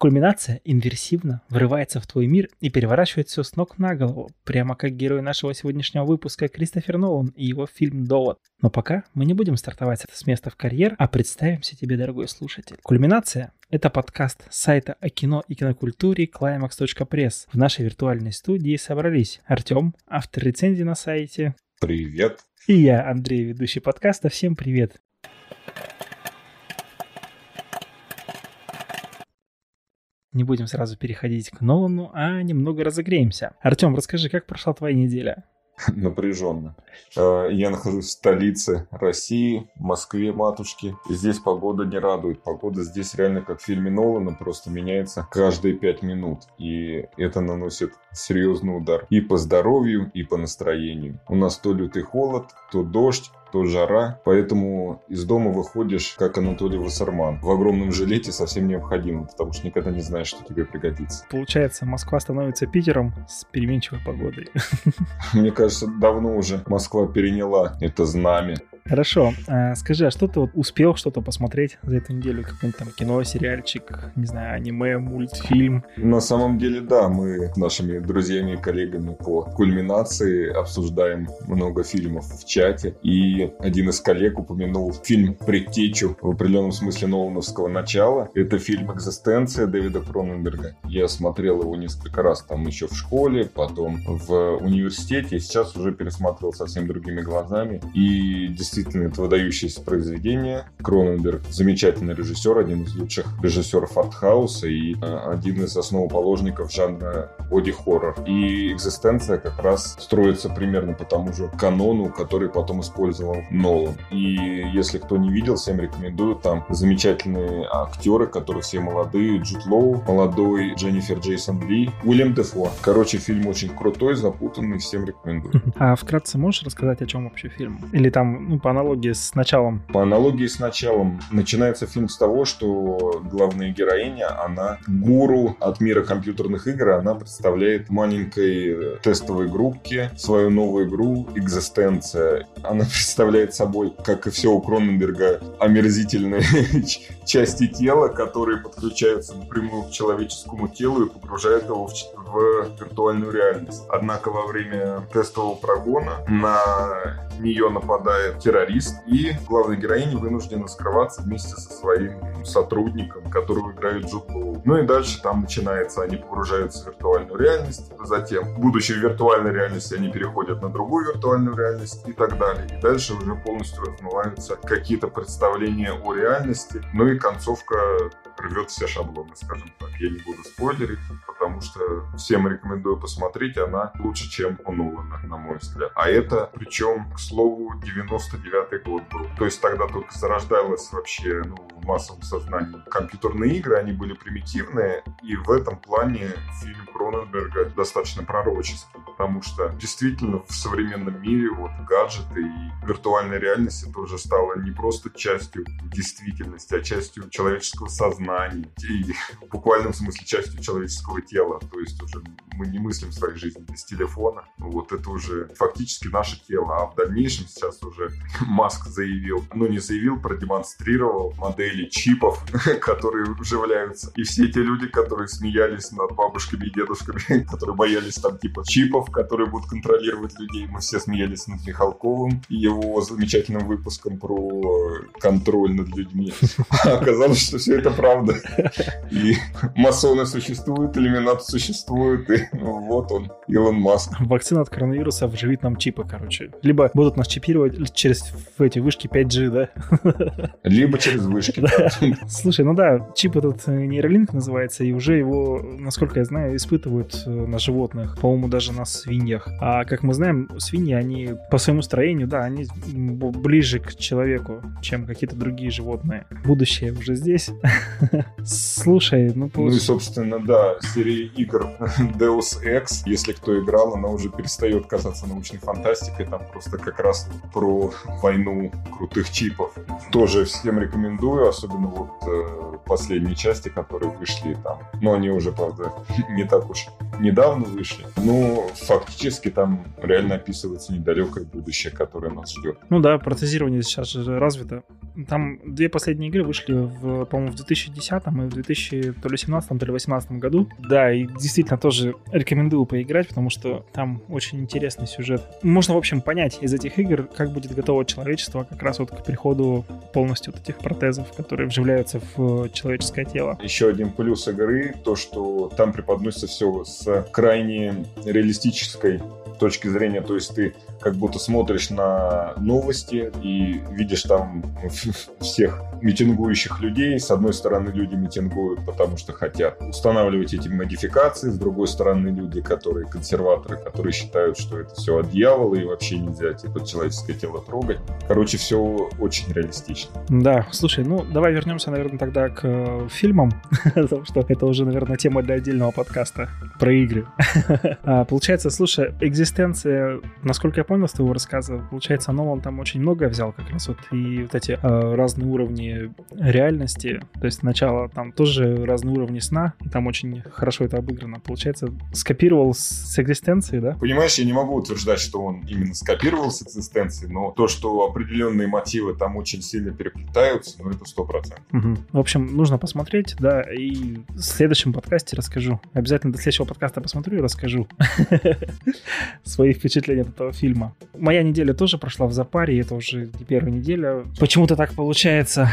Кульминация инверсивно врывается в твой мир и переворачивает все с ног на голову, прямо как герой нашего сегодняшнего выпуска Кристофер Нолан и его фильм «Довод». Но пока мы не будем стартовать с места в карьер, а представимся тебе, дорогой слушатель. Кульминация — это подкаст сайта о кино и кинокультуре climax.press. В нашей виртуальной студии собрались Артем, автор рецензии на сайте. Привет. И я, Андрей, ведущий подкаста. Всем привет. Не будем сразу переходить к Нолану, а немного разогреемся. Артем, расскажи, как прошла твоя неделя? напряженно. Э, я нахожусь в столице России, Москве, матушки. И здесь погода не радует. Погода здесь реально как в фильме Нолана, просто меняется каждые пять минут. И это наносит серьезный удар и по здоровью, и по настроению. У нас то лютый холод, то дождь, то жара, поэтому из дома выходишь, как Анатолий Вассерман, в огромном жилете совсем необходимо, потому что никогда не знаешь, что тебе пригодится. Получается, Москва становится Питером с переменчивой погодой. Мне кажется, давно уже Москва переняла это знамя. Хорошо. А, скажи, а что ты вот успел что-то посмотреть за эту неделю? Какой-нибудь там кино, сериальчик, не знаю, аниме, мультфильм? На самом деле, да, мы с нашими друзьями и коллегами по кульминации обсуждаем много фильмов в чате. И один из коллег упомянул фильм «Предтечу» в определенном смысле Нолановского начала. Это фильм «Экзистенция» Дэвида Кроненберга. Я смотрел его несколько раз там еще в школе, потом в университете. Сейчас уже пересматривал совсем другими глазами. И действительно действительно это выдающееся произведение. Кроненберг замечательный режиссер, один из лучших режиссеров артхауса и э, один из основоположников жанра боди-хоррор. И «Экзистенция» как раз строится примерно по тому же канону, который потом использовал Нолан. И если кто не видел, всем рекомендую. Там замечательные актеры, которые все молодые. Джуд Лоу, молодой Дженнифер Джейсон Ли, Уильям Дефо. Короче, фильм очень крутой, запутанный, всем рекомендую. А вкратце можешь рассказать, о чем вообще фильм? Или там, ну, по аналогии с началом? По аналогии с началом. Начинается фильм с того, что главная героиня, она гуру от мира компьютерных игр, она представляет маленькой тестовой группке свою новую игру «Экзистенция». Она представляет собой, как и все у Кроненберга, омерзительные части тела, которые подключаются напрямую к человеческому телу и погружают его в, в виртуальную реальность. Однако во время тестового прогона на нее нападает террорист, и главная героиня вынуждена скрываться вместе со своим сотрудником, которого играет Джуд Лоу. Ну и дальше там начинается, они погружаются в виртуальную реальность, затем, будучи в виртуальной реальности, они переходят на другую виртуальную реальность и так далее. И дальше уже полностью размываются какие-то представления о реальности, ну и концовка рвет все шаблоны, скажем так. Я не буду спойлерить, потому что всем рекомендую посмотреть, она лучше, чем у Нолана, на мой взгляд. А это, причем, к слову, 99-й год был. То есть тогда только зарождалось вообще ну, в массовом сознании. Компьютерные игры, они были примитивные, и в этом плане фильм Кроненберга достаточно пророческий, потому что действительно в современном мире вот гаджеты и виртуальная реальность это уже стало не просто частью действительности, а частью человеческого сознания и в буквальном смысле частью человеческого тела. То есть уже мы не мыслим своей жизни без телефона. Вот это уже фактически наше тело. А в дальнейшем сейчас уже Маск заявил, ну не заявил, продемонстрировал модели чипов, которые вживляются. И все те люди, которые смеялись над бабушками и дедушками, которые боялись там типа чипов, которые будут контролировать людей. Мы все смеялись над Михалковым и его замечательным выпуском про контроль над людьми. А оказалось, что все это правда. И масоны существуют, иллюминаты существуют, и вот он, Илон Маск. Вакцина от коронавируса вживит нам чипы, короче. Либо будут нас чипировать через эти вышки 5G, да? Либо через вышки, Слушай, ну да, чип этот нейролинк называется, и уже его, насколько я знаю, испытывают э, на животных, по-моему, даже на свиньях. А как мы знаем, свиньи, они по своему строению, да, они ближе к человеку, чем какие-то другие животные. Будущее уже здесь. Слушай, ну... Ну и, собственно, да, серия игр Deus Ex, если кто играл, она уже перестает казаться научной фантастикой, там просто как раз про войну крутых чипов. Тоже всем рекомендую, особенно вот э, последние части, которые вышли там. Но они уже, правда, не так уж недавно вышли. Но фактически там реально описывается недалекое будущее, которое нас ждет. Ну да, протезирование сейчас же развито. Там две последние игры вышли, в, по-моему, в 2010 и в 2017 то ли 2018 году. Да, и действительно тоже рекомендую поиграть, потому что там очень интересный сюжет. Можно, в общем, понять из этих игр, как будет готово человечество как раз вот к приходу полностью вот этих протезов, которые вживляются в человеческое тело. Еще один плюс игры, то, что там преподносится все с крайне реалистической точки зрения, то есть ты как будто смотришь на новости и видишь там всех митингующих людей. С одной стороны, люди митингуют, потому что хотят устанавливать эти модификации. С другой стороны, люди, которые консерваторы, которые считают, что это все от дьявола и вообще нельзя типа человеческое тело трогать. Короче, все очень реалистично. Да, слушай, ну давай вернемся, наверное, тогда к э, фильмам, потому что это уже, наверное, тема для отдельного подкаста про игры. а, получается, слушай, экзистенция, насколько я понял с твоего рассказа, получается, Нолан там очень многое взял как раз вот и вот эти э, разные уровни реальности, то есть сначала там тоже разные уровни сна, и там очень хорошо это обыграно. Получается, скопировал с экзистенции, да? Понимаешь, я не могу утверждать, что он именно скопировал с экзистенции, но то, что определенные мотивы там очень сильно переплетаются, ну это сто процентов. Угу. В общем, нужно посмотреть, да, и в следующем подкасте расскажу. Обязательно до следующего подкаста посмотрю и расскажу свои впечатления от этого фильма фильма. Моя неделя тоже прошла в запаре, это уже не первая неделя. Почему-то так получается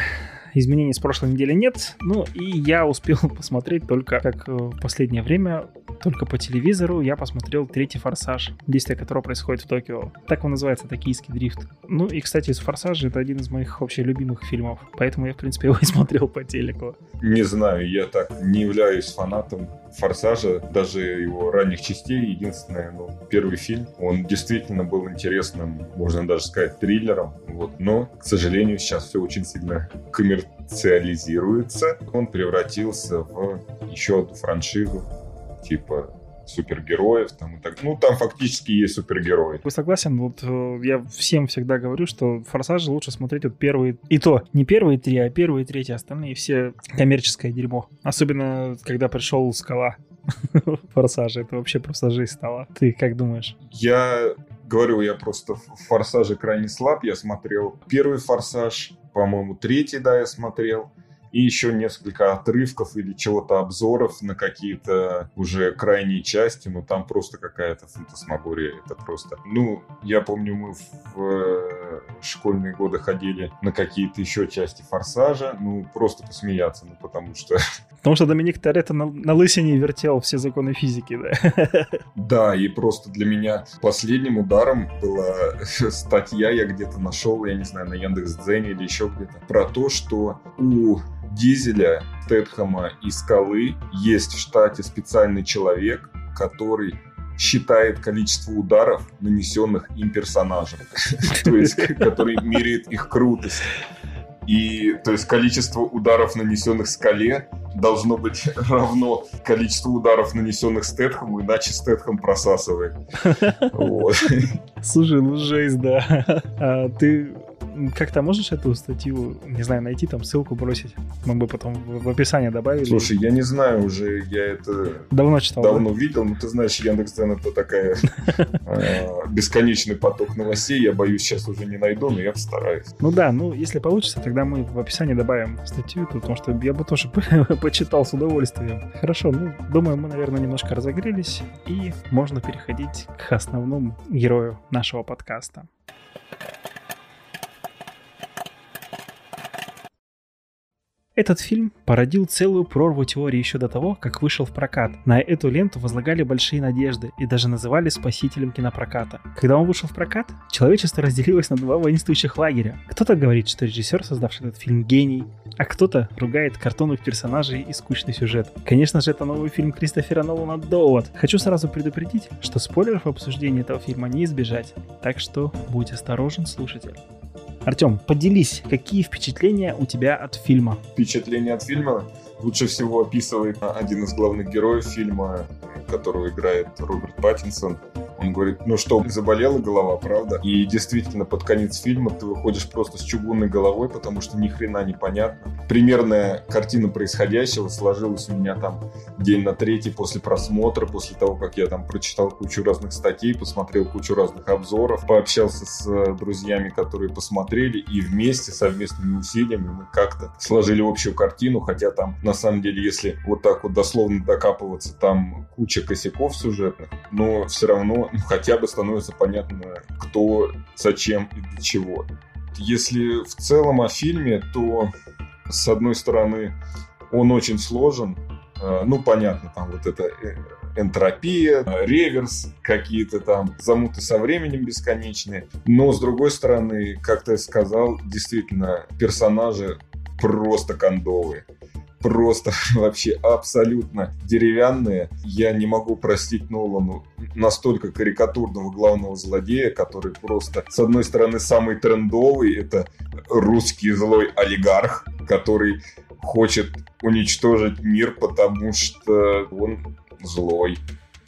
изменений с прошлой недели нет. Ну и я успел посмотреть только, как в последнее время, только по телевизору я посмотрел третий «Форсаж», действие которого происходит в Токио. Так он называется, «Токийский дрифт». Ну и, кстати, из «Форсажа» это один из моих вообще любимых фильмов, поэтому я, в принципе, его и смотрел по телеку. Не знаю, я так не являюсь фанатом «Форсажа», даже его ранних частей. Единственное, ну, первый фильм, он действительно был интересным, можно даже сказать, триллером. Вот. Но, к сожалению, сейчас все очень сильно коммерциализируется. Он превратился в еще одну франшизу, типа супергероев там и так. Ну, там фактически есть супергерои. Вы согласен? Вот э, я всем всегда говорю, что Форсажи лучше смотреть вот первые... И то, не первые три, а первые третьи, остальные все коммерческое дерьмо. Особенно, когда пришел Скала. Форсажи, это вообще просто жизнь стала. Ты как думаешь? Я говорю, я просто в Форсаже крайне слаб. Я смотрел первый Форсаж, по-моему, третий, да, я смотрел и еще несколько отрывков или чего-то обзоров на какие-то уже крайние части, но там просто какая-то фантасмагория, это просто... Ну, я помню, мы в э, школьные годы ходили на какие-то еще части Форсажа, ну, просто посмеяться, ну, потому что... Потому что Доминик Торетто на, на лысине вертел все законы физики, да? Да, и просто для меня последним ударом была статья, я где-то нашел, я не знаю, на Яндекс.Дзене или еще где-то, про то, что у Дизеля, Тетхама и Скалы есть в штате специальный человек, который считает количество ударов, нанесенных им персонажем. То есть, который меряет их крутость. И, то есть, количество ударов, нанесенных скале, должно быть равно количеству ударов, нанесенных Стэтхэму, иначе Стэтхэм просасывает. Слушай, ну жесть, да. А ты как-то можешь эту статью, не знаю, найти, там ссылку бросить? Мы бы потом в описание добавили. Слушай, я не знаю уже, я это... Давно читал, Давно да? видел, но ты знаешь, Яндекс.Дзен это такая а, бесконечный поток новостей, я боюсь, сейчас уже не найду, но я постараюсь. Ну да, ну если получится, тогда мы в описании добавим статью, потому что я бы тоже почитал с удовольствием. Хорошо, ну, думаю, мы, наверное, немножко разогрелись, и можно переходить к основному герою нашего подкаста. Этот фильм породил целую прорву теорий еще до того, как вышел в прокат. На эту ленту возлагали большие надежды и даже называли спасителем кинопроката. Когда он вышел в прокат, человечество разделилось на два воинствующих лагеря. Кто-то говорит, что режиссер, создавший этот фильм, гений, а кто-то ругает картонных персонажей и скучный сюжет. Конечно же, это новый фильм Кристофера Нолана «Довод». Хочу сразу предупредить, что спойлеров в обсуждении этого фильма не избежать, так что будь осторожен, слушатель. Артем, поделись, какие впечатления у тебя от фильма? Впечатления от фильма лучше всего описывает один из главных героев фильма, которого играет Роберт Паттинсон. Он говорит, ну что, заболела голова, правда? И действительно, под конец фильма ты выходишь просто с чугунной головой, потому что ни хрена не понятно. Примерная картина происходящего сложилась у меня там день на третий после просмотра, после того, как я там прочитал кучу разных статей, посмотрел кучу разных обзоров, пообщался с э, друзьями, которые посмотрели, и вместе, совместными усилиями мы как-то сложили общую картину, хотя там, на самом деле, если вот так вот дословно докапываться, там куча косяков сюжетных, но все равно ну, хотя бы становится понятно, кто, зачем и для чего. Если в целом о фильме, то с одной стороны он очень сложен, э, ну понятно, там вот это э, энтропия, реверс, какие-то там замуты со временем бесконечные. Но, с другой стороны, как ты сказал, действительно, персонажи просто кондовые просто вообще абсолютно деревянные. Я не могу простить Нолану настолько карикатурного главного злодея, который просто, с одной стороны, самый трендовый, это русский злой олигарх, который хочет уничтожить мир, потому что он злой.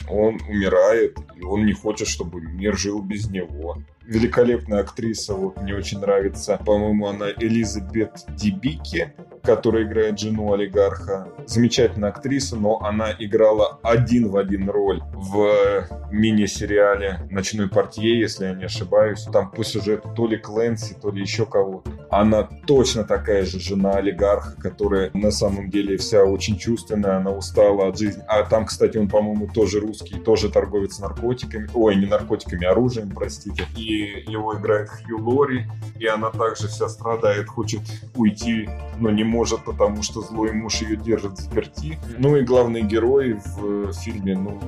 Он умирает, и он не хочет, чтобы мир жил без него великолепная актриса, вот мне очень нравится, по-моему, она Элизабет Дибики, которая играет жену олигарха. Замечательная актриса, но она играла один в один роль в мини-сериале «Ночной портье», если я не ошибаюсь. Там по сюжету то ли Кленси, то ли еще кого-то. Она точно такая же жена олигарха, которая на самом деле вся очень чувственная, она устала от жизни. А там, кстати, он, по-моему, тоже русский, тоже торговец наркотиками. Ой, не наркотиками, оружием, простите. И его играет Хью Лори, и она также вся страдает, хочет уйти, но не может, потому что злой муж ее держит в заперти. Ну и главные герои в фильме, ну,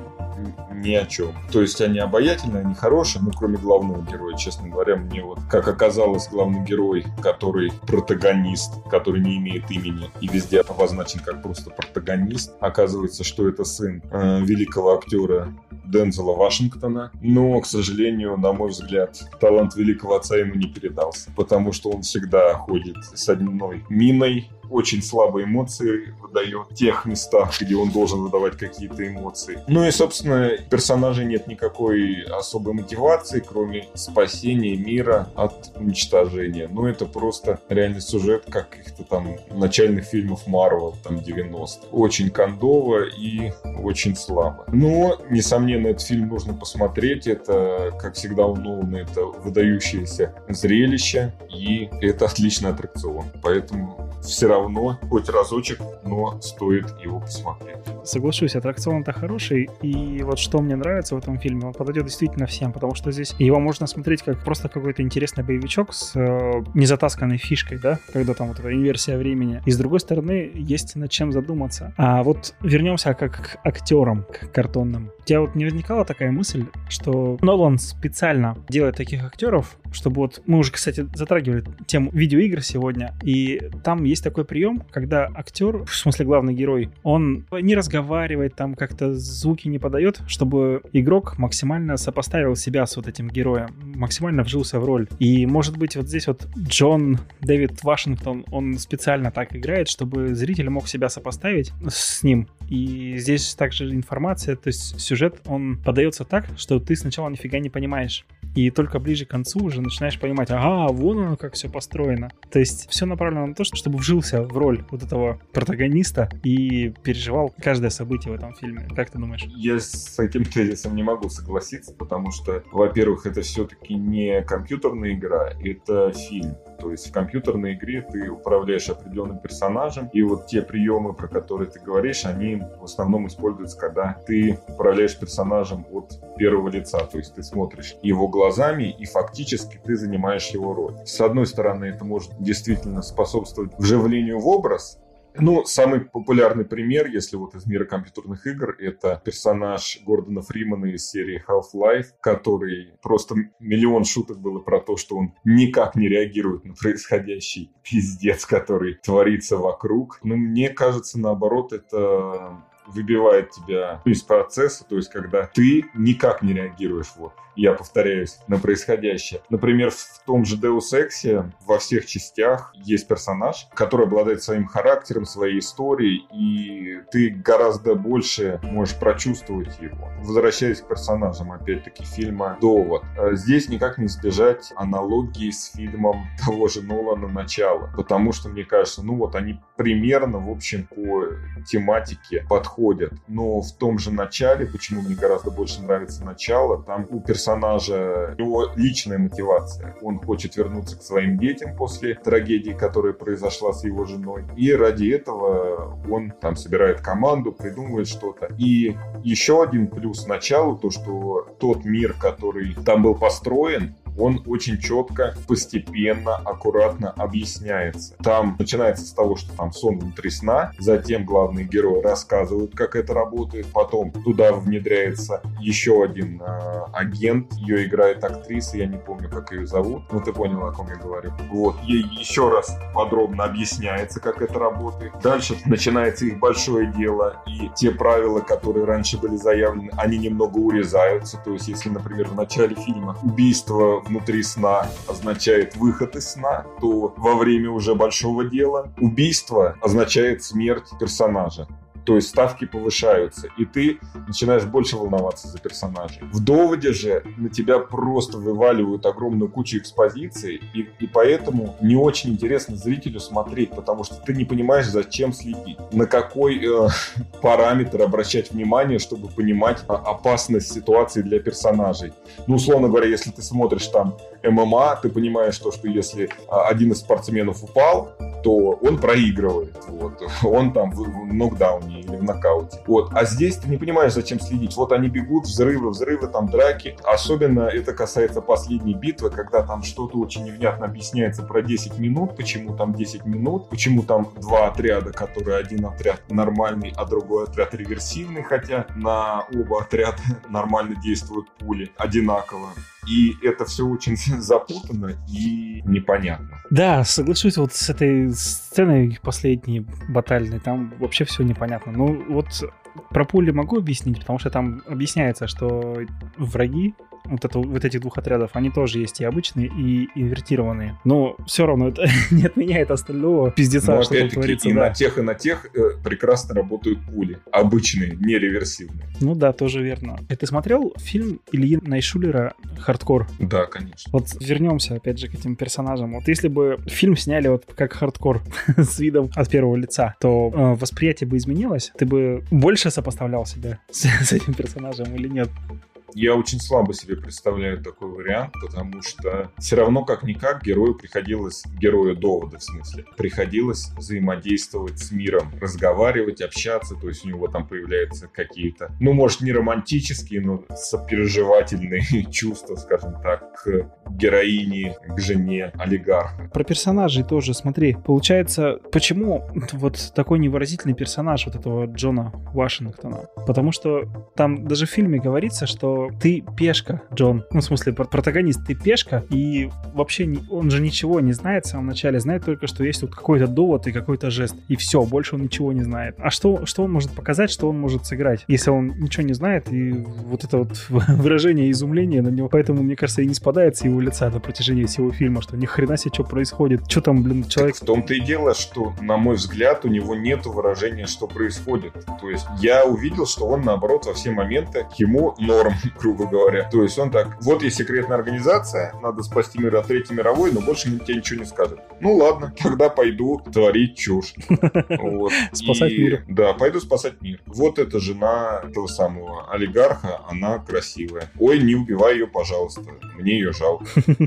ни о чем. То есть они обаятельные, они хорошие, ну, кроме главного героя, честно говоря, мне вот, как оказалось, главный герой, который протагонист, который не имеет имени и везде обозначен как просто протагонист, оказывается, что это сын э, великого актера Дензела Вашингтона. Но, к сожалению, на мой взгляд, талант великого отца ему не передался, потому что он всегда ходит с одной миной, очень слабые эмоции выдает в тех местах, где он должен выдавать какие-то эмоции. Ну и, собственно, персонажей нет никакой особой мотивации, кроме спасения мира от уничтожения. Ну это просто реальный сюжет каких-то там начальных фильмов Марвел, там 90 Очень кондово и очень слабо. Но, несомненно, этот фильм нужно посмотреть. Это, как всегда у Нолана, это выдающееся зрелище и это отличный аттракцион. Поэтому все равно хоть разочек, но стоит его посмотреть. Соглашусь, аттракцион-то хороший, и вот что мне нравится в этом фильме, он подойдет действительно всем, потому что здесь его можно смотреть как просто какой-то интересный боевичок с э, незатасканной фишкой, да, когда там вот эта инверсия времени. И с другой стороны, есть над чем задуматься. А вот вернемся как к актерам, к картонным. У тебя вот не возникала такая мысль, что Нолан специально делает таких актеров, чтобы вот мы уже, кстати, затрагивали тему видеоигр сегодня, и там есть такой прием, когда актер, в смысле главный герой, он не разговаривает, там как-то звуки не подает, чтобы игрок максимально сопоставил себя с вот этим героем, максимально вжился в роль. И может быть вот здесь вот Джон Дэвид Вашингтон, он специально так играет, чтобы зритель мог себя сопоставить с ним. И здесь также информация, то есть сюжет, он подается так, что ты сначала нифига не понимаешь. И только ближе к концу уже начинаешь понимать, ага, вон оно как все построено. То есть все направлено на то, чтобы вжился в роль вот этого протагониста и переживал каждое событие в этом фильме. Как ты думаешь? Я с этим тезисом не могу согласиться, потому что, во-первых, это все-таки не компьютерная игра, это фильм. То есть в компьютерной игре ты управляешь определенным персонажем, и вот те приемы, про которые ты говоришь, они в основном используются, когда ты управляешь персонажем от первого лица. То есть ты смотришь его глазами, и фактически ты занимаешь его роль. С одной стороны, это может действительно способствовать вживлению в образ, ну, самый популярный пример, если вот из мира компьютерных игр, это персонаж Гордона Фримана из серии Half-Life, который просто миллион шуток было про то, что он никак не реагирует на происходящий пиздец, который творится вокруг. Но мне кажется, наоборот, это выбивает тебя из процесса, то есть когда ты никак не реагируешь вот я повторяюсь, на происходящее. Например, в том же Deus Ex во всех частях есть персонаж, который обладает своим характером, своей историей, и ты гораздо больше можешь прочувствовать его. Возвращаясь к персонажам, опять-таки, фильма «Довод». Э, здесь никак не избежать аналогии с фильмом того же Нолана «Начало», потому что, мне кажется, ну вот они примерно, в общем, по тематике подходят. Но в том же «Начале», почему мне гораздо больше нравится «Начало», там у персонажа персонажа его личная мотивация. Он хочет вернуться к своим детям после трагедии, которая произошла с его женой. И ради этого он там собирает команду, придумывает что-то. И еще один плюс началу, то, что тот мир, который там был построен, он очень четко, постепенно, аккуратно объясняется. Там начинается с того, что там сон внутри сна, затем главные герои рассказывают, как это работает, потом туда внедряется еще один э, агент, ее играет актриса, я не помню, как ее зовут, но ты понял, о ком я говорю. Вот, ей еще раз подробно объясняется, как это работает. Дальше начинается их большое дело, и те правила, которые раньше были заявлены, они немного урезаются, то есть, если, например, в начале фильма убийство внутри сна означает выход из сна, то во время уже большого дела убийство означает смерть персонажа. То есть ставки повышаются, и ты начинаешь больше волноваться за персонажей. В доводе же на тебя просто вываливают огромную кучу экспозиции, и, и поэтому не очень интересно зрителю смотреть, потому что ты не понимаешь, зачем следить, на какой э, параметр обращать внимание, чтобы понимать а, опасность ситуации для персонажей. Ну, условно говоря, если ты смотришь там ММА, ты понимаешь то, что если а, один из спортсменов упал, то он проигрывает. Вот. Он там в нокдауне или в нокауте. Вот. А здесь ты не понимаешь, зачем следить. Вот они бегут, взрывы, взрывы, там драки. Особенно это касается последней битвы, когда там что-то очень невнятно объясняется про 10 минут, почему там 10 минут, почему там два отряда, которые один отряд нормальный, а другой отряд реверсивный, хотя на оба отряда нормально действуют пули одинаково. И это все очень запутанно и непонятно. Да, соглашусь вот с этой сценой последней батальной, там вообще все непонятно. Ну вот про пули могу объяснить, потому что там объясняется, что враги вот, это, вот этих двух отрядов, они тоже есть и обычные, и инвертированные. Но все равно это не отменяет остального пиздеца, Но, что там творится. И да. на тех, и на тех э, прекрасно работают пули. Обычные, не реверсивные. Ну да, тоже верно. И ты смотрел фильм Ильи Найшулера «Хардкор»? Да, конечно. Вот вернемся опять же к этим персонажам. Вот если бы фильм сняли вот как «Хардкор» с видом от первого лица, то э, восприятие бы изменилось? Ты бы больше сопоставлял себя с, с этим персонажем или нет? Я очень слабо себе представляю такой вариант, потому что все равно как-никак герою приходилось, герою довода в смысле, приходилось взаимодействовать с миром, разговаривать, общаться, то есть у него там появляются какие-то, ну, может, не романтические, но сопереживательные чувства, скажем так, к героине, к жене олигарха. Про персонажей тоже, смотри, получается, почему вот такой невыразительный персонаж вот этого Джона Вашингтона? Потому что там даже в фильме говорится, что ты пешка, Джон. Ну, в смысле, протагонист, ты пешка, и вообще он же ничего не знает в самом начале, знает только, что есть вот какой-то довод и какой-то жест, и все, больше он ничего не знает. А что, что он может показать, что он может сыграть, если он ничего не знает, и вот это вот выражение изумления на него, поэтому, мне кажется, и не спадает с его лица на протяжении всего фильма, что ни хрена себе, что происходит, что там, блин, человек... Так в том-то и дело, что, на мой взгляд, у него нет выражения, что происходит. То есть я увидел, что он, наоборот, во все моменты ему норм грубо говоря. То есть он так, вот есть секретная организация, надо спасти мир от Третьей мировой, но больше тебе ничего не скажет. Ну ладно, тогда пойду творить чушь. Спасать мир. Да, пойду спасать мир. Вот эта жена этого самого олигарха, она красивая. Ой, не убивай ее, пожалуйста. Мне ее жалко.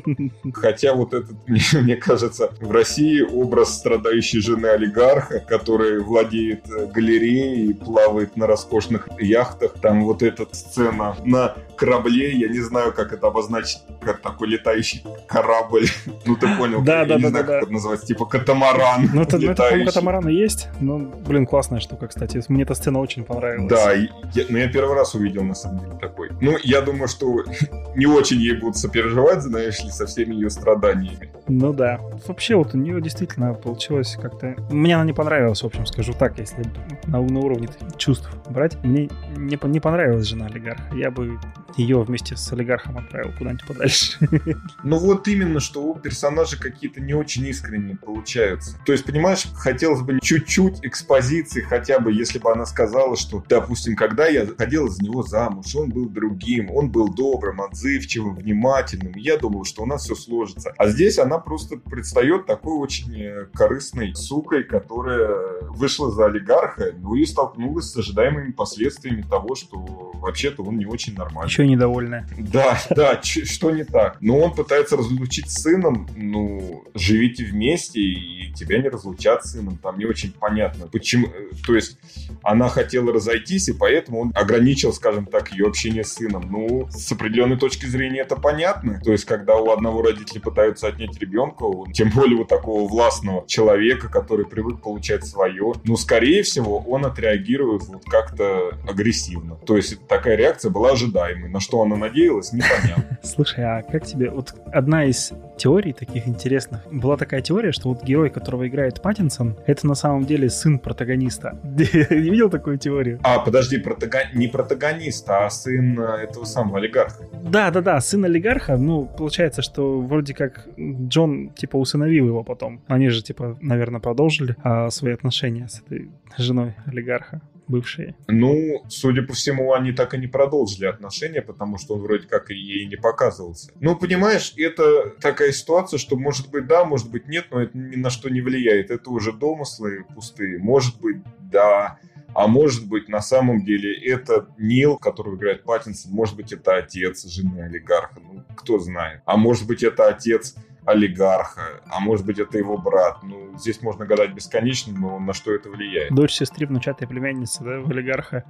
Хотя вот этот, мне кажется, в России образ страдающей жены олигарха, которая владеет э, галереей и плавает на роскошных яхтах, там вот эта сцена на корабле, я не знаю, как это обозначить, как такой летающий корабль. Ну, ты понял, да, да, да, это называется, типа катамаран Ну, это, ну, это по-моему, катамаран и есть. Ну, блин, классная штука, кстати. Мне эта сцена очень понравилась. Да, я, ну, я первый раз увидел, на самом деле, такой. Ну, я думаю, что не очень ей будут сопереживать, знаешь ли, со всеми ее страданиями. Ну да. Вообще вот у нее действительно получилось как-то... Мне она не понравилась, в общем, скажу так, если на, на уровне чувств брать. Мне не, не понравилась жена олигарха. Я бы ее вместе с олигархом отправил куда-нибудь подальше. Ну вот именно, что у персонажа какие-то не очень искренние получаются. То есть, понимаешь, хотелось бы чуть-чуть экспозиции, хотя бы, если бы она сказала, что, допустим, когда я ходила за него замуж, он был другим, он был добрым, отзывчивым, внимательным, я думал, что у нас все сложится. А здесь она просто предстает такой очень э, корыстной сукой, которая вышла за олигарха, ну и столкнулась с ожидаемыми последствиями того, что вообще-то он не очень нормальный. Еще недовольная. Да, да, что не так. Но он пытается разлучить с сыном, ну, живите вместе, и тебя не разлучат с сыном. Там не очень понятно, почему. То есть она хотела разойтись, и поэтому он ограничил, скажем так, ее общение с сыном. Ну, с определенной точки зрения это понятно. То есть, когда у одного родителя пытаются отнять ребенка, тем более у такого властного человека, который привык получать свое, ну, скорее всего, он отреагирует вот как-то агрессивно. То есть, такая реакция была ожидаемой. На что она надеялась, непонятно. Слушай, а как тебе... Вот одна из теорий таких интересных. Была такая теория, что вот герой, которого играет Паттинсон, это на самом деле сын протагониста. Не видел такую теорию? А, подожди, протага... не протагониста, а сын э, этого самого олигарха. Да, да, да, сын олигарха. Ну, получается, что вроде как Джон, типа, усыновил его потом. Они же, типа, наверное, продолжили а, свои отношения с этой женой олигарха бывшие? Ну, судя по всему, они так и не продолжили отношения, потому что он вроде как ей не показывался. Ну, понимаешь, это такая ситуация, что может быть да, может быть нет, но это ни на что не влияет. Это уже домыслы пустые. Может быть да, а может быть, на самом деле, это Нил, который играет Паттинсон, может быть, это отец жены олигарха, ну, кто знает. А может быть, это отец олигарха, а может быть это его брат. Ну, здесь можно гадать бесконечно, но на что это влияет? Дочь сестры, внучатая племянница, да, в олигарха.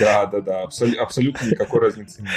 Да, да, да, абсолютно никакой разницы нет.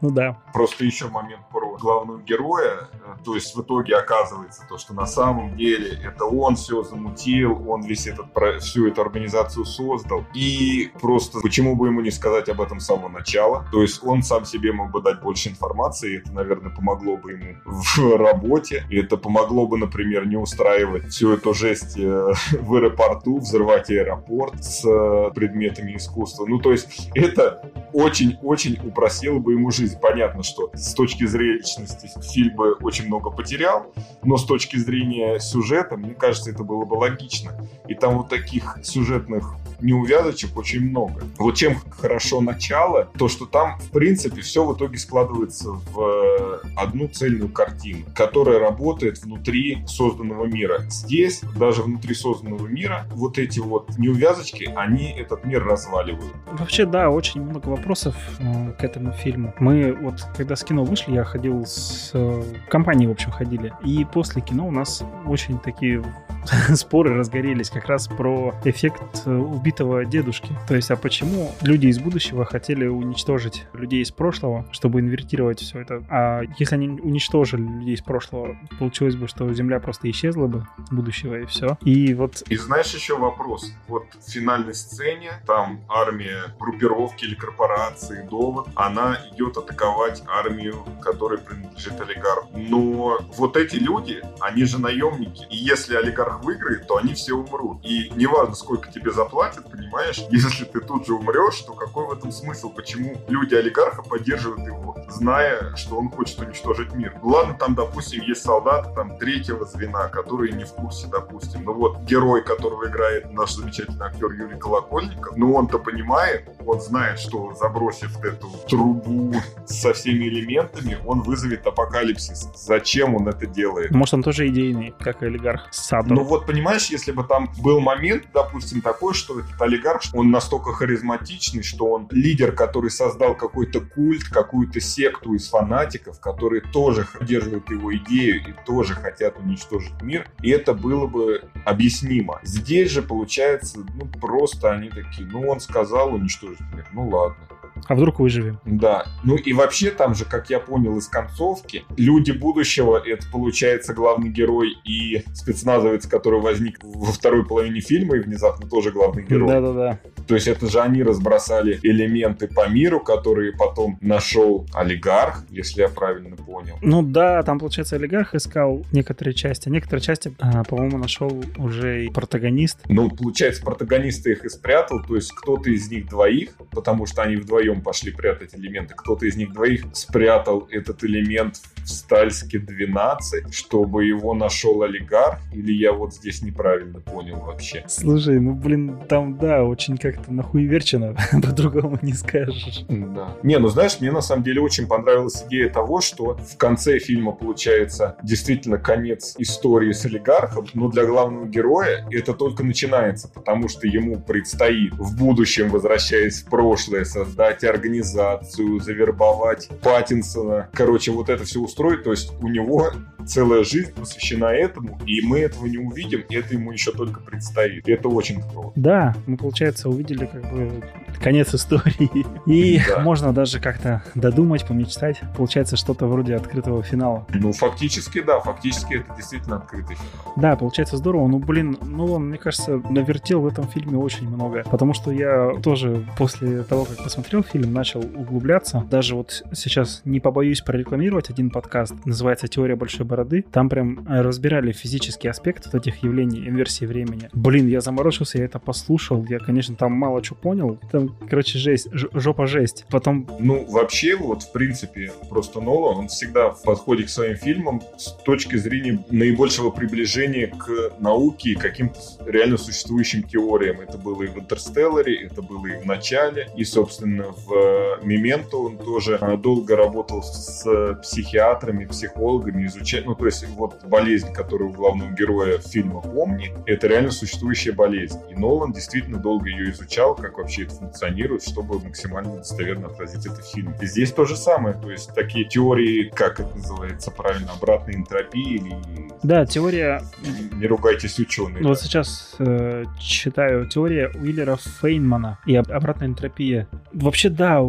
Ну да. Просто еще момент про главного героя, то есть в итоге оказывается то, что на самом деле это он все замутил, он весь этот, всю эту организацию создал, и просто почему бы ему не сказать об этом с самого начала, то есть он сам себе мог бы дать больше информации, и это, наверное, помогло бы ему в работе. И это помогло бы, например, не устраивать всю эту жесть э, в аэропорту, взрывать аэропорт с э, предметами искусства. Ну, то есть это очень-очень упростило бы ему жизнь. Понятно, что с точки зрения личности фильм бы очень много потерял, но с точки зрения сюжета, мне кажется, это было бы логично. И там вот таких сюжетных неувязочек очень много. Вот чем хорошо начало, то что там, в принципе, все в итоге складывается в э, одну цельную картину, которая работает внутри созданного мира. Здесь, даже внутри созданного мира, вот эти вот неувязочки, они этот мир разваливают. Вообще, да, очень много вопросов э, к этому фильму. Мы вот, когда с кино вышли, я ходил с э, компанией, в общем, ходили. И после кино у нас очень такие споры разгорелись как раз про эффект э, убитого дедушки. То есть, а почему люди из будущего хотели уничтожить людей из прошлого, чтобы инвертировать все это? А если они уничтожили людей из прошлого, получилось бы, что Земля просто исчезла бы будущего и все. И вот... И знаешь еще вопрос? Вот в финальной сцене там армия группировки или корпорации Довод, она идет атаковать армию, которой принадлежит олигарх. Но вот эти люди, они же наемники. И если олигарх выиграет, то они все умрут. И неважно, сколько тебе заплатят, понимаешь, если ты тут же умрешь, то какой в этом смысл? Почему люди олигарха поддерживают его, зная, что он хочет уничтожить мир? Ладно, там, допустим, есть солдаты там третьего звена, которые не в курсе, допустим. Но вот герой, которого играет наш замечательный актер Юрий Колокольников, ну он-то понимает, он знает, что забросив эту трубу со всеми элементами, он вызовет апокалипсис. Зачем он это делает? Может, он тоже идейный, как и олигарх Сатор. Ну вот, понимаешь, если бы там был момент, допустим, такой, что этот олигарх, он настолько харизматичный, что он лидер, который создал какой-то культ, какую-то секту из фанатиков, которые тоже поддерживают его идею и тоже хотят уничтожить мир, и это было бы объяснимо. Здесь же, получается, ну просто они такие, ну он сказал уничтожить мир, ну ладно. А вдруг выживем? Да. Ну и вообще там же, как я понял из концовки, люди будущего, это получается главный герой и спецназовец, который возник во второй половине фильма и внезапно тоже главный герой. Да-да-да. То есть это же они разбросали элементы по миру, которые потом нашел олигарх, если я правильно понял. Ну да, там, получается, олигарх искал некоторые части, а некоторые части, а, по-моему, нашел уже и протагонист. Ну, получается, протагонист их и спрятал, то есть кто-то из них двоих, потому что они вдвоем пошли прятать элементы, кто-то из них двоих спрятал этот элемент Стальске 12, чтобы его нашел олигарх, или я вот здесь неправильно понял вообще? Слушай, ну блин, там да, очень как-то нахуй верчено, по-другому не скажешь. Да. Не, ну знаешь, мне на самом деле очень понравилась идея того, что в конце фильма получается действительно конец истории с олигархом, но для главного героя это только начинается, потому что ему предстоит в будущем, возвращаясь в прошлое, создать организацию, завербовать Паттинсона. Короче, вот это все устроить, то есть у него целая жизнь посвящена этому, и мы этого не увидим, и это ему еще только предстоит. И это очень круто. Да, мы, получается, увидели как бы конец истории. И да. можно даже как-то додумать, помечтать. Получается что-то вроде открытого финала. Ну, фактически, да, фактически это действительно открытый финал. Да, получается здорово. Ну, блин, ну он, мне кажется, навертел в этом фильме очень много. Потому что я тоже после того, как посмотрел фильм, начал углубляться. Даже вот сейчас не побоюсь прорекламировать один подкаст, называется «Теория большой бороды». Там прям разбирали физический аспект вот этих явлений инверсии времени. Блин, я заморочился, я это послушал. Я, конечно, там мало что понял. Там, короче, жесть, жопа жесть. Потом... Ну, вообще, вот, в принципе, просто Нолан, он всегда в подходе к своим фильмам с точки зрения наибольшего приближения к науке и каким-то реально существующим теориям. Это было и в «Интерстелларе», это было и в «Начале», и, собственно, в «Мементо» он тоже а, долго работал с психиатрами, психологами, изучая... Ну, то есть, вот болезнь, которую у главного героя фильма «Помни», это реально существующая болезнь. И Нолан действительно долго ее изучал, как вообще это функционирует, чтобы максимально достоверно отразить это в фильме. И здесь то же самое, то есть такие теории, как это называется правильно, обратной энтропии или... Да, теория... Не ругайтесь, ученые. Вот да. сейчас э, читаю теория Уиллера Фейнмана и обратная энтропия. Вообще, да,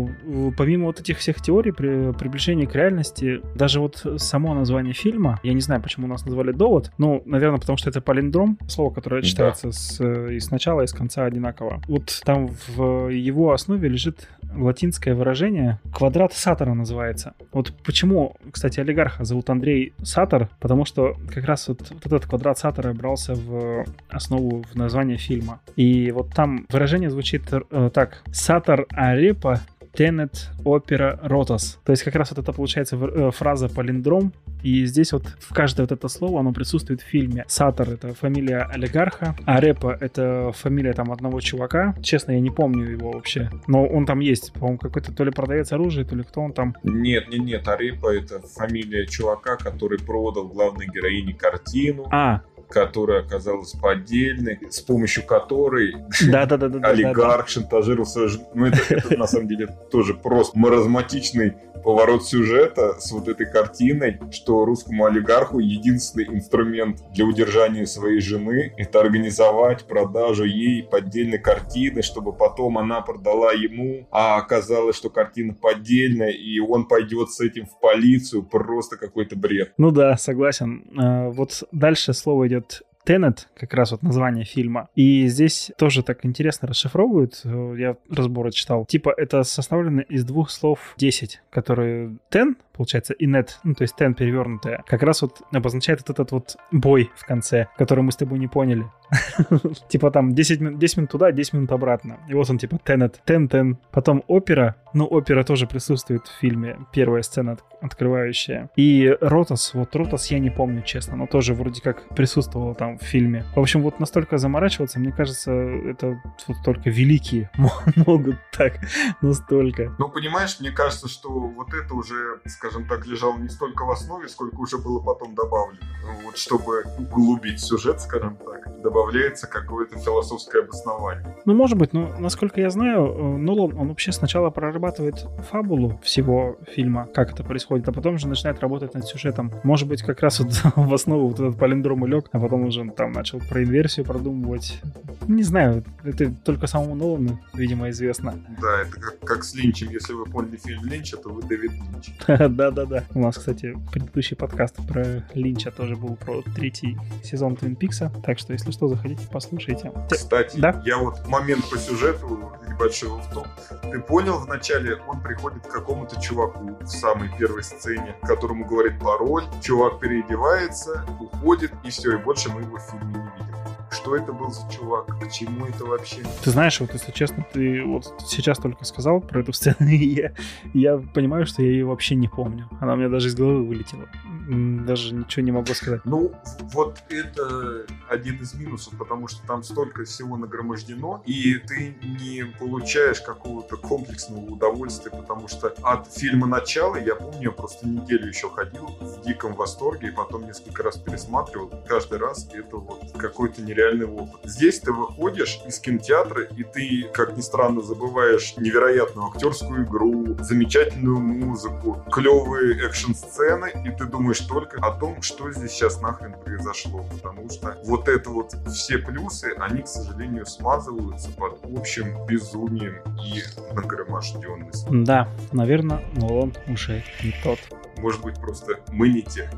помимо вот этих всех теорий при приближении к реальности, даже вот само название фильма, я не знаю, почему нас назвали «Довод», ну, наверное, потому что это палиндром, слово, которое читается да. с, и с начала, и с конца одинаково. Вот там в его основе лежит латинское выражение «квадрат Сатора» называется. Вот почему, кстати, олигарха зовут Андрей Сатор, потому что как раз вот, вот этот квадрат Сатора брался в основу в название фильма. И вот там выражение звучит э, так. Сатор Арепа Тенет Опера Ротас. То есть как раз вот это получается э, фраза палиндром, и здесь вот в каждое вот это слово, оно присутствует в фильме. Сатор — это фамилия олигарха, а Репа — это фамилия там одного чувака. Честно, я не помню его вообще. Но он там есть, по-моему, какой-то то ли продавец оружия, то ли кто он там. Нет, нет, нет, Арепа — это фамилия чувака, который продал главной героине картину. А, которая оказалась поддельной, с помощью которой да, да, да, да, олигарх шантажировал свою жену. Ну, это, это на самом деле тоже просто маразматичный поворот сюжета с вот этой картиной, что русскому олигарху единственный инструмент для удержания своей жены — это организовать продажу ей поддельной картины, чтобы потом она продала ему, а оказалось, что картина поддельная, и он пойдет с этим в полицию. Просто какой-то бред. Ну да, согласен. А, вот дальше слово идет Теннет, как раз вот название фильма. И здесь тоже так интересно расшифровывают. Я разборы читал. Типа это составлено из двух слов 10, которые ten получается, и net, ну, то есть ten перевернутая, как раз вот обозначает вот этот вот бой в конце, который мы с тобой не поняли. Типа там 10 минут, 10 минут туда, 10 минут обратно. И вот он типа ten, ten. Потом опера, ну, опера тоже присутствует в фильме, первая сцена открывающая. И Ротас, вот Ротас я не помню, честно, но тоже вроде как присутствовал там в фильме. В общем, вот настолько заморачиваться, мне кажется, это вот только великие могут так, настолько. Ну, понимаешь, мне кажется, что вот это уже, скажем так, лежало не столько в основе, сколько уже было потом добавлено. Вот чтобы углубить сюжет, скажем так, добавляется какое-то философское обоснование. Ну, может быть, но насколько я знаю, э, Нолан, он вообще сначала прорабатывает фабулу всего фильма, как это происходит, а потом уже начинает работать над сюжетом. Может быть, как раз вот в основу вот этот палиндром и лег, а потом уже там начал про инверсию продумывать. Не знаю, это только самому Нолану, видимо, известно. Да, это как, как с Линчем. Если вы поняли фильм Линча, то вы Дэвид Линч. Да-да-да. У нас, кстати, предыдущий подкаст про Линча тоже был про третий сезон Твин Пикса. Так что, если что, заходите, послушайте. Кстати, да? я вот момент по сюжету небольшой в том. Ты понял, вначале он приходит к какому-то чуваку в самой первой сцене, которому говорит пароль, чувак переодевается, уходит, и все, и больше мы его в фильме не видим что это был за чувак, к чему это вообще. Ты знаешь, вот если честно, ты вот сейчас только сказал про эту сцену, и я, я понимаю, что я ее вообще не помню. Она у меня даже из головы вылетела даже ничего не могу сказать. Ну, вот это один из минусов, потому что там столько всего нагромождено, и ты не получаешь какого-то комплексного удовольствия, потому что от фильма «Начало» я помню, я просто неделю еще ходил в диком восторге, и потом несколько раз пересматривал. Каждый раз это вот какой-то нереальный опыт. Здесь ты выходишь из кинотеатра, и ты, как ни странно, забываешь невероятную актерскую игру, замечательную музыку, клевые экшн-сцены, и ты думаешь, только о том, что здесь сейчас нахрен произошло, потому что вот это вот все плюсы, они, к сожалению, смазываются под общим безумием и нагроможденностью. Да, наверное, но он уже не тот. Может быть, просто мы не те.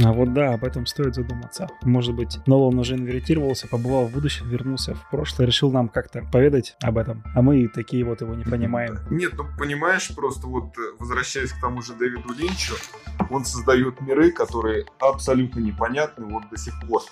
А вот да, об этом стоит задуматься. Может быть, Нолан уже инвертировался, побывал в будущем, вернулся в прошлое, решил нам как-то поведать об этом, а мы такие вот его не понимаем. Нет, ну понимаешь, просто вот э, возвращаясь к тому же Дэвиду Линчу, он создает миры, которые абсолютно непонятны вот до сих пор.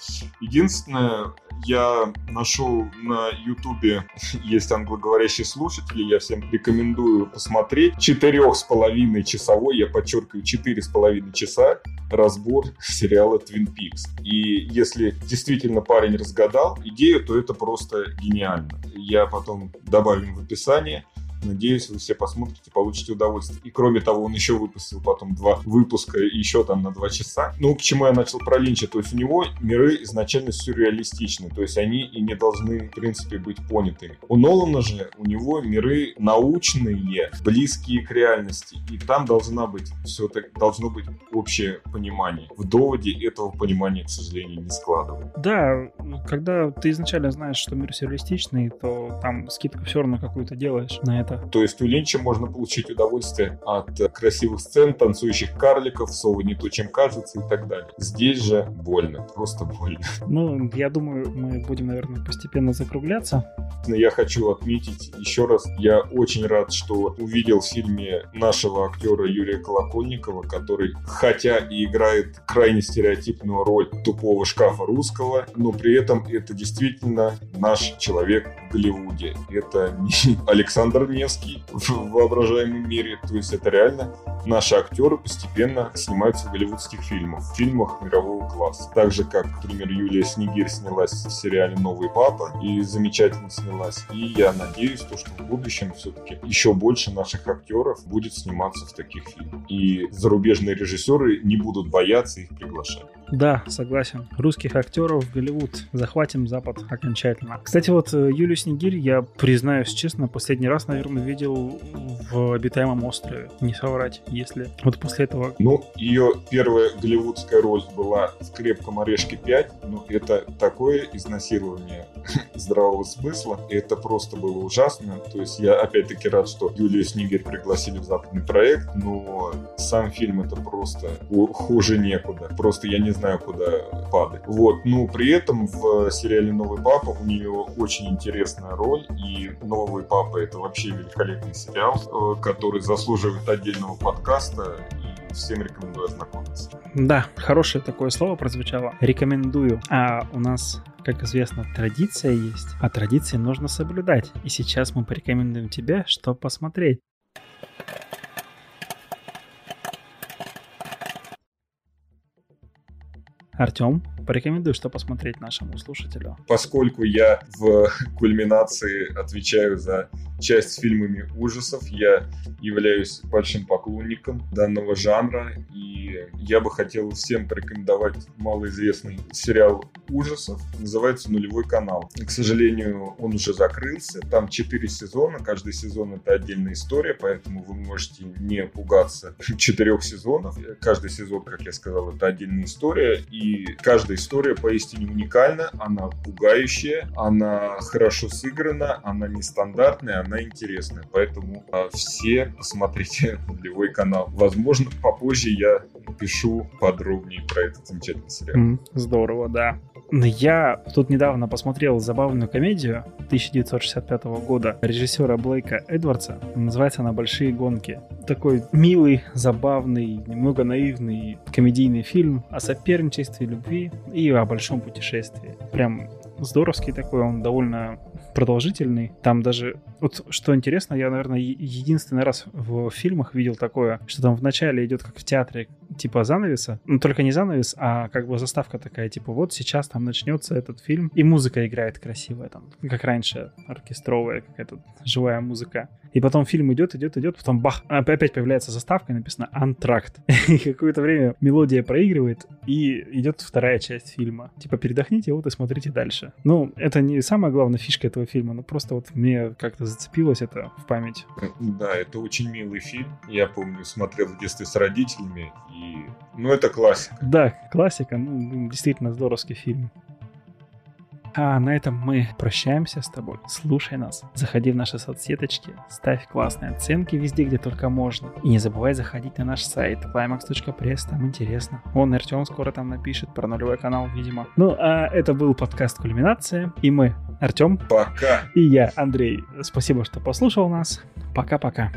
Единственное, я нашел на Ютубе, есть англоговорящие слушатели, я всем рекомендую посмотреть. Четырех с половиной часовой, я подчеркиваю, четыре с половиной часа разбор сериала Twin Peaks. И если действительно парень разгадал идею, то это просто гениально. Я потом добавим в описание. Надеюсь, вы все посмотрите, получите удовольствие. И кроме того, он еще выпустил потом два выпуска, еще там на два часа. Ну, к чему я начал про Линча? То есть у него миры изначально сюрреалистичны, то есть они и не должны, в принципе, быть понятыми. У Нолана же, у него миры научные, близкие к реальности, и там должна быть все так, должно быть общее понимание. В доводе этого понимания, к сожалению, не складывается. Да, когда ты изначально знаешь, что мир сюрреалистичный, то там скидку все равно какую-то делаешь на это это. То есть у Линча можно получить удовольствие от красивых сцен, танцующих карликов, Сова не то, чем кажется и так далее. Здесь же больно, просто больно. Ну, я думаю, мы будем, наверное, постепенно закругляться. Я хочу отметить еще раз, я очень рад, что увидел в фильме нашего актера Юрия Колокольникова, который, хотя и играет крайне стереотипную роль тупого шкафа русского, но при этом это действительно наш человек в Голливуде. Это не Александр Невский в воображаемом мире. То есть это реально наши актеры постепенно снимаются в голливудских фильмах, в фильмах мирового класса. Так же, как, например, Юлия Снегирь снялась в сериале «Новый папа» и замечательно снялась. И я надеюсь, то, что в будущем все-таки еще больше наших актеров будет сниматься в таких фильмах. И зарубежные режиссеры не будут бояться их приглашать. Да, согласен. Русских актеров в Голливуд. Захватим Запад окончательно. Кстати, вот э, Юлию Снегирь, я признаюсь честно, последний раз, наверное, видел в «Обитаемом острове». Не соврать, если... Вот после этого... Ну, ее первая голливудская роль была в «Крепком орешке 5». Ну, это такое изнасилование здравого смысла. Это просто было ужасно. То есть я опять-таки рад, что Юлию Снегирь пригласили в западный проект, но сам фильм это просто хуже некуда. Просто я не знаю, куда падать. Вот. Ну, при этом в сериале «Новый папа» у нее очень интересная роль, и «Новый папа» — это вообще великолепный сериал, э, который заслуживает отдельного подкаста, и всем рекомендую ознакомиться. Да, хорошее такое слово прозвучало. Рекомендую. А у нас как известно, традиция есть, а традиции нужно соблюдать. И сейчас мы порекомендуем тебе, что посмотреть. Артем, порекомендуй, что посмотреть нашему слушателю. Поскольку я в кульминации отвечаю за часть с фильмами ужасов, я являюсь большим поклонником данного жанра, и я бы хотел всем порекомендовать малоизвестный сериал ужасов, называется «Нулевой канал». К сожалению, он уже закрылся, там 4 сезона, каждый сезон это отдельная история, поэтому вы можете не пугаться четырех сезонов. Каждый сезон, как я сказал, это отдельная история, и каждая история поистине уникальна, она пугающая, она хорошо сыграна, она нестандартная, она интересная, поэтому а, все посмотрите нулевой канал. Возможно, попозже я пишу подробнее про этот замечательный сериал. Здорово, да. Я тут недавно посмотрел забавную комедию 1965 года режиссера Блейка Эдвардса. Называется она «Большие гонки». Такой милый, забавный, немного наивный комедийный фильм о соперничестве, любви и о большом путешествии. Прям здоровский такой, он довольно продолжительный. Там даже... Вот что интересно, я, наверное, единственный раз в фильмах видел такое, что там вначале идет как в театре, типа занавеса. Ну, только не занавес, а как бы заставка такая, типа вот сейчас там начнется этот фильм, и музыка играет красивая там, как раньше, оркестровая какая-то живая музыка. И потом фильм идет, идет, идет, потом бах, опять появляется заставка, написано «Антракт». И какое-то время мелодия проигрывает, и идет вторая часть фильма. Типа передохните, вот и смотрите дальше. Ну, это не самая главная фишка этого фильма, но просто вот мне как-то зацепилось это в память. Да, это очень милый фильм. Я помню, смотрел в детстве с родителями, и... Ну, это классика. Да, классика, ну, действительно здоровский фильм. А на этом мы прощаемся с тобой. Слушай нас, заходи в наши соцсеточки, ставь классные оценки везде, где только можно. И не забывай заходить на наш сайт climax.press, там интересно. Он Артем скоро там напишет про нулевой канал, видимо. Ну, а это был подкаст «Кульминация», и мы, Артем. Пока. И я, Андрей. Спасибо, что послушал нас. Пока-пока.